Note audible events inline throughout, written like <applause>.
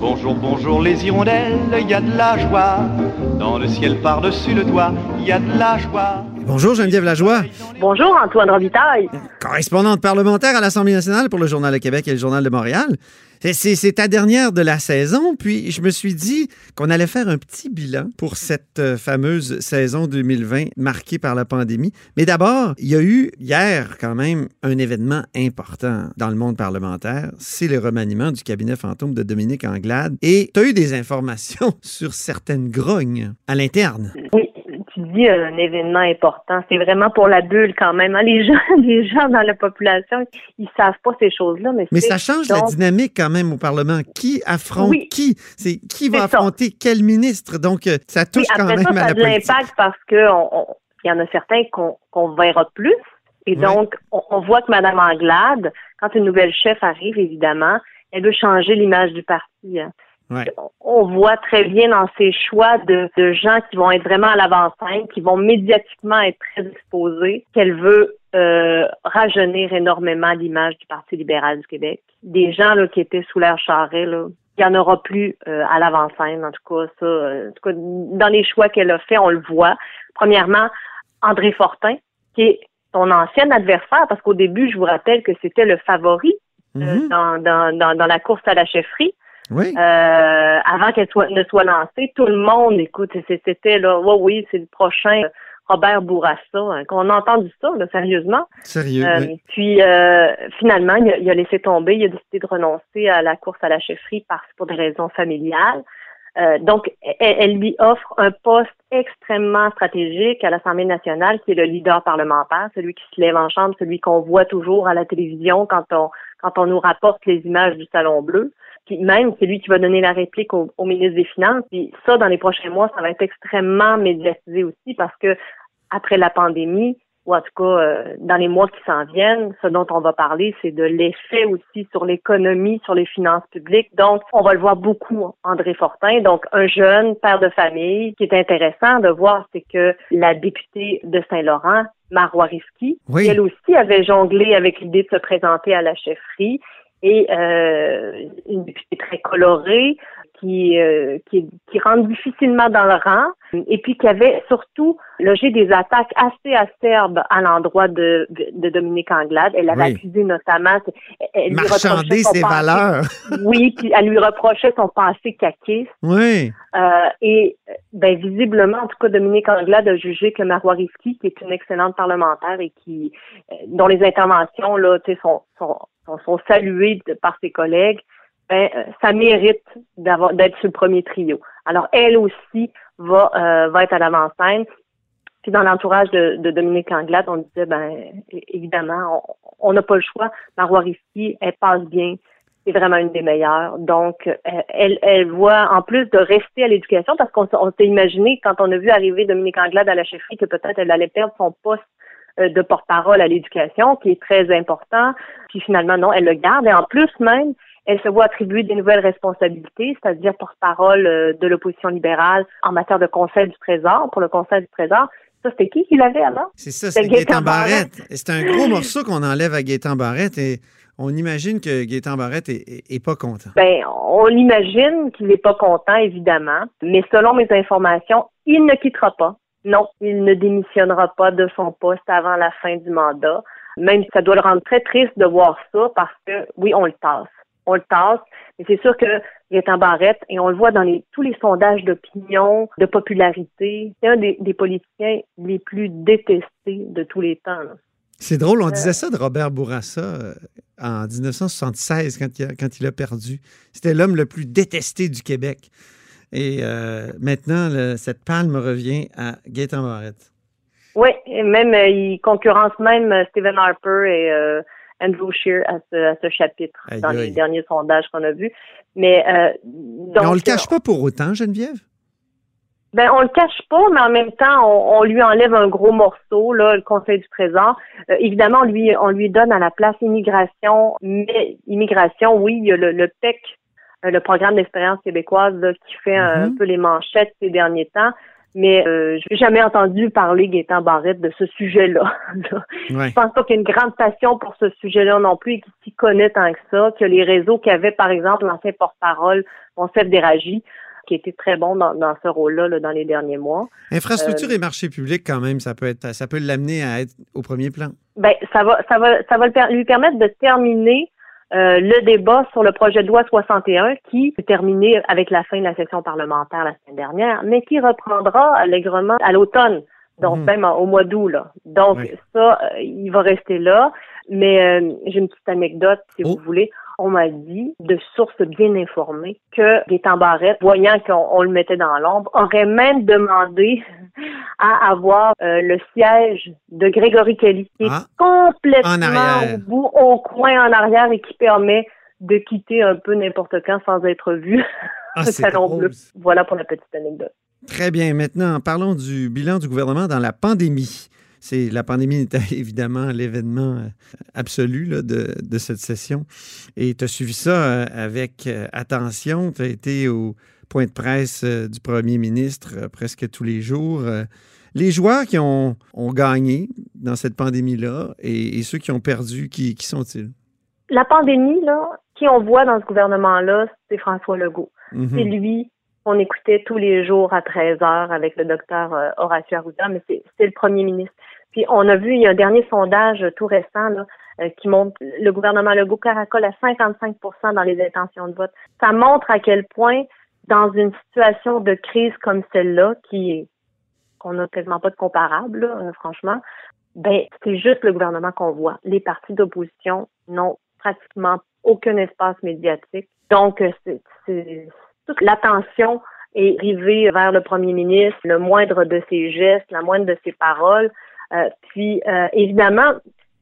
Bonjour, bonjour les hirondelles, il y a de la joie. Dans le ciel par-dessus le toit, il y a de la joie. Bonjour Geneviève Lajoie. Bonjour Antoine Robitaille. Correspondante parlementaire à l'Assemblée nationale pour le Journal de Québec et le Journal de Montréal. C'est ta dernière de la saison, puis je me suis dit qu'on allait faire un petit bilan pour cette euh, fameuse saison 2020 marquée par la pandémie. Mais d'abord, il y a eu hier quand même un événement important dans le monde parlementaire, c'est le remaniement du cabinet fantôme de Dominique Anglade. Et tu as eu des informations <laughs> sur certaines grognes à l'interne. Oui, dis un événement important. C'est vraiment pour la bulle quand même. Hein. Les <laughs> gens, les gens dans la population, ils savent pas ces choses-là. Mais, mais ça change la dynamique quand même au Parlement. Qui affronte qui? C'est qui va affronter quel ministre? Donc, euh, ça touche quand même à la ça a de l'impact parce que il y en a certains qu'on verra plus. Et donc, on, voit que Mme Anglade, quand une nouvelle chef arrive, évidemment, elle veut changer l'image du parti. Hein. On voit très bien dans ses choix de, gens qui vont être vraiment à l'avant-scène, qui vont médiatiquement être très exposés, qu'elle veut euh, rajeunir énormément l'image du Parti libéral du Québec. Des gens là, qui étaient sous l'air charré, là, il n'y en aura plus euh, à l'avant-scène, en tout cas, ça. Euh, en tout cas, dans les choix qu'elle a fait, on le voit. Premièrement, André Fortin, qui est son ancien adversaire, parce qu'au début, je vous rappelle que c'était le favori mm-hmm. dans, dans, dans, la course à la chefferie. Oui. Euh, avant qu'elle soit, ne soit lancée, tout le monde, écoute, c'était là, ouais, oui, c'est le prochain Robert Bourassa, hein, qu'on a entendu ça, là, sérieusement. Sérieux. Euh, Puis euh, finalement, il a, laissé tomber, il a décidé de renoncer à la course à la chefferie parce pour des raisons familiales. Euh, donc, elle, elle, lui offre un poste extrêmement stratégique à l'Assemblée nationale, qui est le leader parlementaire, celui qui se lève en chambre, celui qu'on voit toujours à la télévision quand on quand on nous rapporte les images du Salon Bleu. Puis même, c'est lui qui va donner la réplique au, ministre des Finances. Puis ça, dans les prochains mois, ça va être extrêmement médiatisé aussi parce que après la pandémie, ou en tout cas euh, dans les mois qui s'en viennent, ce dont on va parler, c'est de l'effet aussi sur l'économie, sur les finances publiques. Donc, on va le voir beaucoup, André Fortin, donc un jeune père de famille. Ce qui est intéressant de voir, c'est que la députée de Saint-Laurent, Marois Risky, elle aussi avait jonglé avec l'idée de se présenter à la chefferie et euh, une députée très colorée qui, euh, qui, qui rentre difficilement dans le rang et puis qui avait surtout logé des attaques assez acerbes à l'endroit de, de, Dominique Anglade. Elle avait accusé notamment... Elle Marchander ses valeurs. <laughs> oui, puis elle lui reprochait son passé caquiste. Oui. Euh, et ben visiblement, en tout cas, Dominique Anglade a jugé que Marois Risky, qui est une excellente parlementaire et qui euh, dont les interventions là, sont, sont sont, salués par ses collègues, ben, euh, ça mérite d'avoir d'être sur le premier trio. Alors, elle aussi va, euh, va être à l'avant-scène. Puis dans l'entourage de, Dominique Anglade, on disait, ben évidemment, on n'a pas le choix. Marois Risky, elle passe bien. C'est vraiment une des meilleures. Donc, euh, elle, elle voit, en plus de rester à l'éducation, parce qu'on s'est imaginé, quand on a vu arriver Dominique Anglade à la chefferie, que peut-être elle allait perdre son poste de porte-parole à l'éducation, qui est très important. Puis finalement, non, elle le garde. Et en plus même, elle se voit attribuer des nouvelles responsabilités, c'est-à-dire porte-parole euh, de l'opposition libérale en matière de Conseil du Trésor, pour le Conseil du Trésor. Ça, c'était qui qui l'avait avant? C'est ça, c'est Gaétan Barrette. C'est un gros morceau qu'on enlève à Gaétan Barrette et on imagine que Gaétan Barrette est, pas content. Ben, on imagine qu'il n'est pas content, évidemment, mais selon mes informations, il ne quittera pas non, il ne démissionnera pas de son poste avant la fin du mandat. Même ça doit le rendre très triste de voir ça parce que, oui, on le tasse. On le tasse, mais c'est sûr que il est en barrette et on le voit dans les, tous les sondages d'opinion, de popularité. C'est un des, politiciens les plus détestés de tous les temps. C'est drôle, on euh, disait ça de Robert Bourassa euh, en 1976 quand il quand il a perdu. C'était l'homme le plus détesté du Québec. Et euh, maintenant, cette palme revient à Gaëtan Barrett. Oui, même euh, il concurrence même euh, Stephen Harper et Andrew Scheer à ce, chapitre dans les derniers sondages qu'on a vus. Mais, donc, Mais on le cache pas pour autant, Geneviève? Ben, on le cache pas, mais en même temps, on, lui enlève un gros morceau, là, le Conseil du Trésor. Euh, évidemment, on lui, on lui donne à la place immigration, mais immigration, oui, il y a le, le PEC, le programme d'expérience québécoise, qui fait un mm-hmm. peu les manchettes ces derniers temps. Mais euh, je n'ai jamais entendu parler Gaétan Barrette de ce sujet-là. <laughs> Je pense pas qu'il y ait une grande passion pour ce sujet-là non plus et qu'il s'y connaît tant que ça, que les réseaux qu'avait, par exemple, l'ancien porte-parole, Monsef Déragi, qui était très bon dans, ce rôle-là dans les derniers mois. Infrastructure euh, et marché public, quand même, ça peut être, ça peut l'amener à être au premier plan. Ben, ça va, ça va, ça va lui permettre de terminer euh, le débat sur le projet de loi 61 qui est terminé avec la fin de la session parlementaire la semaine dernière, mais qui reprendra allègrement à l'automne, donc mhm. même au mois d'août. Donc ça, euh, il va rester là. Mais j'ai une petite anecdote, si oh. vous voulez on m'a dit, de sources bien informées, que Gaétan Barrette, voyant qu'on le mettait dans l'ombre, aurait même demandé à avoir euh, le siège de Grégory Kelly, qui est ah. complètement au bout, au coin en arrière et qui permet de quitter un peu n'importe quand sans être vu. <laughs> Ah, salon bleu. Voilà pour la petite anecdote. Très bien. Maintenant, parlons du bilan du gouvernement dans la pandémie. C'est la pandémie était <laughs> évidemment l'événement euh, absolu de, cette session. Et tu as suivi ça euh, avec euh, attention. Tu as été au point de presse du premier ministre presque tous les jours. Les joueurs qui ont, gagné dans cette pandémie-là et, ceux qui ont perdu, qui, sont-ils? La pandémie, là, qui on voit dans ce gouvernement-là, c'est François Legault. Mm-hmm. C'est lui qu'on écoutait tous les jours à 13 heures avec le docteur Horacio Arruda, mais c'est le premier ministre. Puis on a vu, il y a un dernier sondage tout récent là, euh, qui montre le gouvernement Legault caracole à 55% dans les intentions de vote. Ça montre à quel point, dans une situation de crise comme celle-là, qui qu'on n'a quasiment pas de comparable, euh, franchement, ben c'est juste le gouvernement qu'on voit. Les partis d'opposition n'ont pratiquement aucun espace médiatique. Donc, euh, c'est toute l'attention est rivée vers le premier ministre, le moindre de ses gestes, la moindre de ses paroles. Euh, puis, euh, évidemment,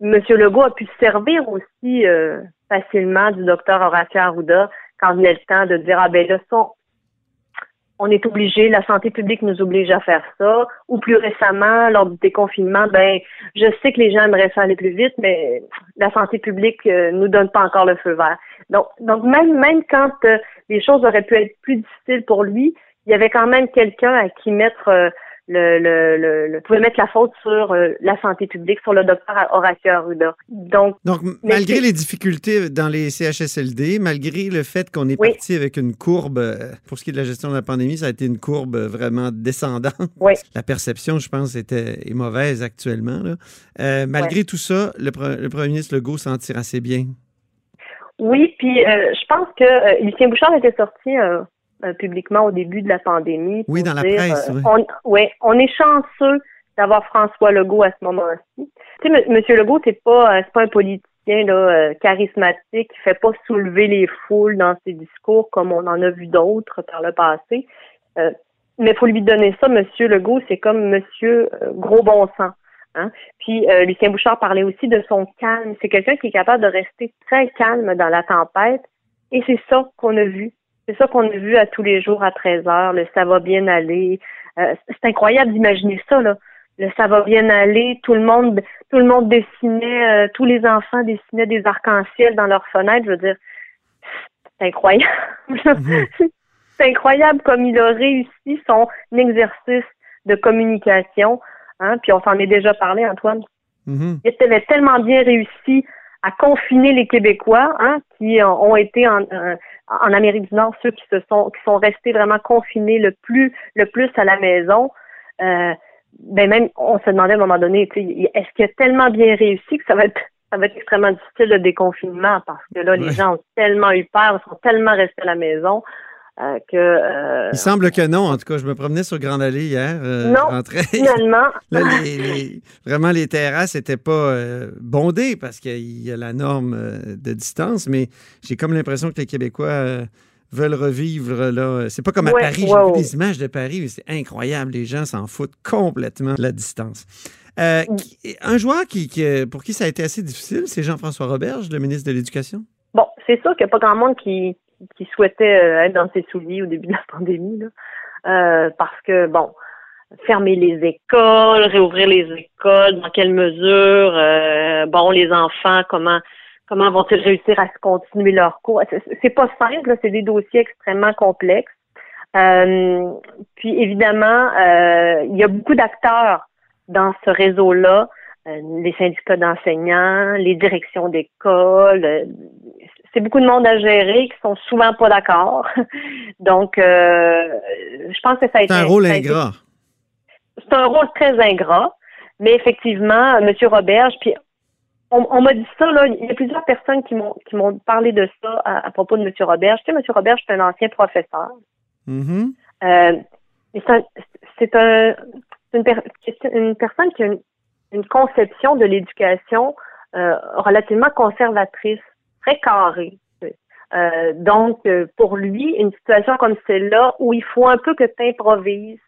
M. Legault a pu servir aussi euh, facilement du docteur Horacio Arruda quand il a le temps de dire, ah ben là, ça, on est obligé, la santé publique nous oblige à faire ça. Ou plus récemment, lors du déconfinement, ben, je sais que les gens aimeraient ça aller plus vite, mais la santé publique euh, nous donne pas encore le feu vert. Donc, donc même, même quand les choses auraient pu être plus difficiles pour lui, il y avait quand même quelqu'un à qui mettre le, le, le, pouvait mettre la faute sur euh, la santé publique, sur le docteur Horacio Arruda. Donc, Donc malgré les difficultés dans les CHSLD, malgré le fait qu'on est parti avec une courbe, euh, pour ce qui est de la gestion de la pandémie, ça a été une courbe vraiment descendante. Oui. La perception, je pense, était est mauvaise actuellement. Là. Euh, malgré tout ça, le, le, premier ministre Legault s'en tire assez bien. Oui, puis je pense que Lucien Bouchard était sorti euh, publiquement au début de la pandémie. Oui, dans la presse. Euh, oui. On, ouais, on est chanceux d'avoir François Legault à ce moment-ci. Tu sais, M. Legault, c'est pas, euh, c'est pas un politicien là, charismatique qui fait pas soulever les foules dans ses discours comme on en a vu d'autres par le passé. mais il faut lui donner ça, M. Legault, c'est comme M. gros bon sens. Hein? Puis Lucien Bouchard parlait aussi de son calme. C'est quelqu'un qui est capable de rester très calme dans la tempête. Et c'est ça qu'on a vu c'est ça qu'on a vu à tous les jours à 13 heures, le ça va bien aller. Euh, c'est incroyable d'imaginer ça, là. Le ça va bien aller, tout le monde, tout le monde dessinait, euh, tous les enfants dessinaient des arcs-en-ciel dans leurs fenêtres. Je veux dire, c'est incroyable. Mhm. <laughs> c'est incroyable comme il a réussi son exercice de communication. Hein, puis on s'en est déjà parlé, Antoine. Mhm. Il avait tellement bien réussi à confiner les Québécois, hein, qui ont été en, euh, en Amérique du Nord, ceux qui se sont qui sont restés vraiment confinés le plus le plus à la maison, euh, ben même on se demandait à un moment donné, est-ce qu'il a tellement bien réussi que ça va être ça va être extrêmement difficile le déconfinement? Parce que là les gens ont tellement eu peur, ils sont tellement restés à la maison. Euh, que, euh, Il semble que non. En tout cas, je me promenais sur Grande Allée hier. Euh, non, <laughs> finalement. vraiment, les terrasses n'étaient pas bondées parce qu'il y a la norme de distance, mais j'ai comme l'impression que les Québécois veulent revivre là. C'est pas comme à Paris. J'ai vu des images de Paris, c'est incroyable. Les gens s'en foutent complètement de la distance. Euh, un joueur qui, pour qui ça a été assez difficile, c'est Jean-François Roberge, le ministre de l'Éducation? Bon, c'est sûr qu'il n'y a pas grand monde qui, qui souhaitait euh, être dans ses souliers au début de la <laughs> pandémie, là. Euh, parce que, bon, fermer les écoles, réouvrir les écoles, dans quelle mesure, euh, bon, les enfants, comment comment vont-ils réussir à continuer leur cours? C'est pas simple, c'est des dossiers extrêmement complexes. Euh, puis évidemment, euh, il y a beaucoup d'acteurs dans ce réseau-là, euh, les syndicats d'enseignants, les directions d'école. C'est beaucoup de monde à gérer qui sont souvent pas d'accord. <laughs> Donc, je pense que ça a été un rôle ingrat. C'est un rôle très ingrat, mais effectivement, M. Roberge, puis on, m'a dit ça, là, il y a plusieurs personnes qui m'ont qui m'ont parlé de ça à, propos de M. Roberge. Tu sais, M. Roberge, c'est un ancien professeur. Mm-hmm. Euh, c'est un, une, une, personne qui a une, conception de l'éducation euh, relativement conservatrice, très carrée. Euh, donc, pour lui, une situation comme celle-là, où il faut un peu que tu improvises,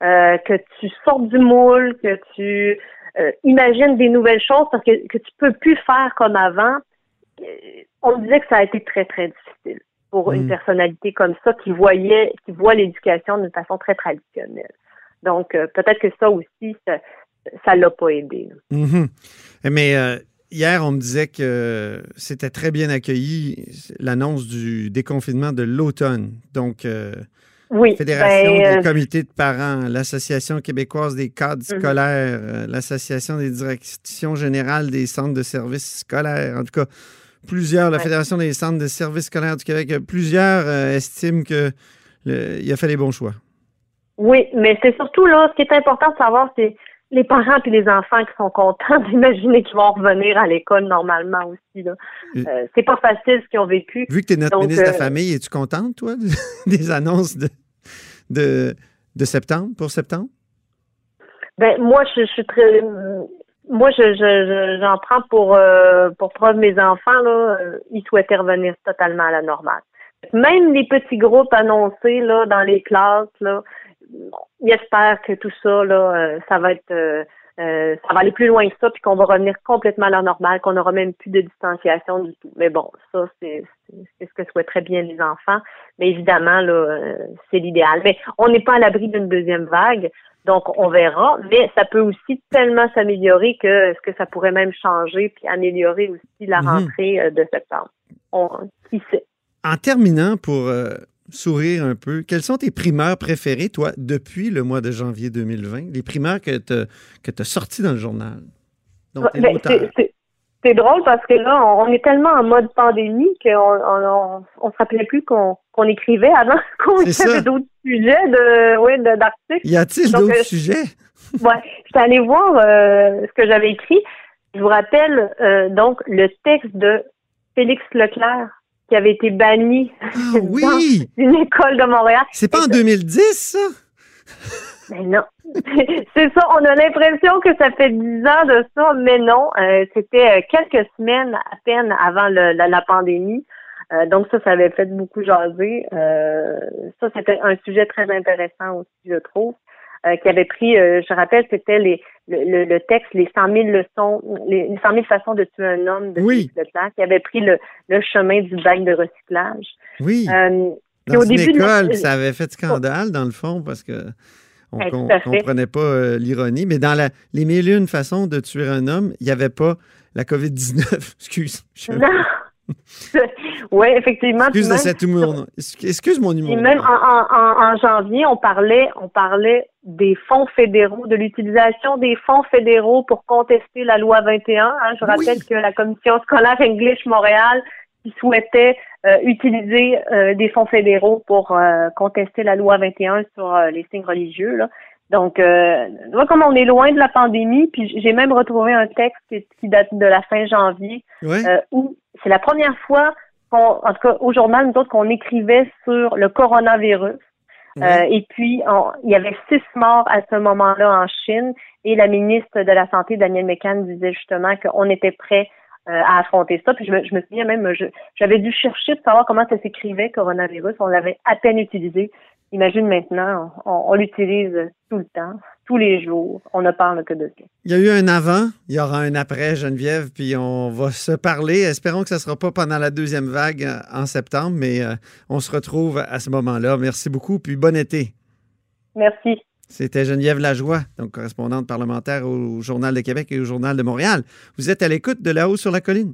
que tu sortes du moule, que tu imagines des nouvelles choses parce que, que tu peux plus faire comme avant, on disait que ça a été très, très difficile pour une mm. personnalité comme ça qui voyait, qui voit l'éducation d'une façon très traditionnelle. Donc, euh, peut-être que ça aussi, ça ne l'a pas aidé. Mm-hmm. Mais euh, hier, on me disait que c'était très bien accueilli l'annonce du déconfinement de l'automne. Donc, euh, oui, Fédération ben, des comités de parents, l'Association québécoise des cadres mm-hmm. scolaires, l'Association des directions générales des centres de services scolaires, en tout cas, Plusieurs, la Fédération des centres de services scolaires du Québec, plusieurs euh, estiment qu'il a fait les bons choix. Oui, mais c'est surtout là, ce qui est important de savoir, c'est les parents et les enfants qui sont contents <laughs> d'imaginer qu'ils vont revenir à l'école normalement aussi. Là. Euh, c'est pas facile ce qu'ils ont vécu. Vu que tu es notre ministre de la euh, Famille, es-tu contente, toi, <laughs> des annonces de, de, septembre, pour septembre? Ben, moi, je, je suis très moi, je, je, j'en prends pour euh, pour preuve mes enfants là, euh, ils souhaitaient revenir totalement à la normale. Même les petits groupes annoncés là dans les classes là, ils espèrent que tout ça là, euh, ça va être ça va aller plus loin que ça, puis qu'on va revenir complètement à la normale, qu'on n'aura même plus de distanciation du tout. Mais bon, ça, c'est, ce que souhaiteraient bien les enfants. Mais évidemment, là, c'est l'idéal. Mais on n'est pas à l'abri d'une deuxième vague. Donc, on verra, mais ça peut aussi tellement s'améliorer que ce que ça pourrait même changer puis améliorer aussi la mhm. rentrée euh, de septembre. On, qui sait? En terminant, pour euh, sourire un peu, quelles sont tes primeurs préférées, toi, depuis le mois de janvier 2020? Les primeurs que tu as, sorties dans le journal? Donc, ben, c'est drôle parce que là, on, est tellement en mode pandémie qu'on on, on, se rappelait plus qu'on écrivait avant <laughs> qu'on avait d'autres sujets de oui, d'articles. Y a-t-il d'autres euh, sujets? <laughs> ouais. J'étais allée voir euh, ce que j'avais écrit. Je vous rappelle euh, donc le texte de Félix Leclerc qui avait été banni ah, oui. d'une école de Montréal. C'est pas en 2010, ça? Mais non. <laughs> c'est ça, on a l'impression que ça fait dix ans de ça, mais non. Euh, c'était euh, quelques semaines à peine avant la, pandémie. Euh, donc ça, ça avait fait beaucoup jaser. ça, c'était un sujet très intéressant aussi, je trouve. Qui avait pris, je rappelle, c'était les le, texte Les 100 000 leçons, les 100 000 façons de tuer un homme de oui. Leclerc, qui avait pris le, chemin du bac de recyclage. Oui. dans au début école, ça avait fait scandale, dans le fond, parce que on ne comprenait pas euh, l'ironie. Mais dans la, les mille et une façons de tuer un homme, il n'y avait pas la COVID-19. <laughs> Excuse. Non. <laughs> oui, effectivement. Excuse, cet humour. Excuse mon humour. même en, janvier, on parlait, on parlait des fonds fédéraux, de l'utilisation des fonds fédéraux pour contester la loi 21. Hein. Je rappelle que la commission scolaire English Montréal qui souhaitait euh, utiliser euh, des fonds fédéraux pour euh, contester la loi 21 sur les signes religieux. Là. Donc, vois comme on est loin de la pandémie, puis j'ai même retrouvé un texte qui, date de la fin janvier, où c'est la première fois en tout cas au journal, nous autres, qu'on écrivait sur le coronavirus. et puis, il y avait six morts à ce moment-là en Chine, et la ministre de la Santé, Danielle McCann, disait justement qu'on était prêt euh, à affronter ça. Puis je me, je me souviens même, j'avais dû chercher de savoir comment ça s'écrivait, coronavirus. On l'avait à peine utilisé. Imagine maintenant, on, l'utilise tout le temps, tous les jours. On ne parle que de ça. Il y a eu un avant, il y aura un après, Geneviève, puis on va se parler. Espérons que ce ne sera pas pendant la deuxième vague euh, en septembre, mais euh, on se retrouve à ce moment-là. Merci beaucoup, puis bon été. Merci. C'était Geneviève Lajoie, donc correspondante parlementaire au Journal de Québec et au Journal de Montréal. Vous êtes à l'écoute de là-haut sur la colline.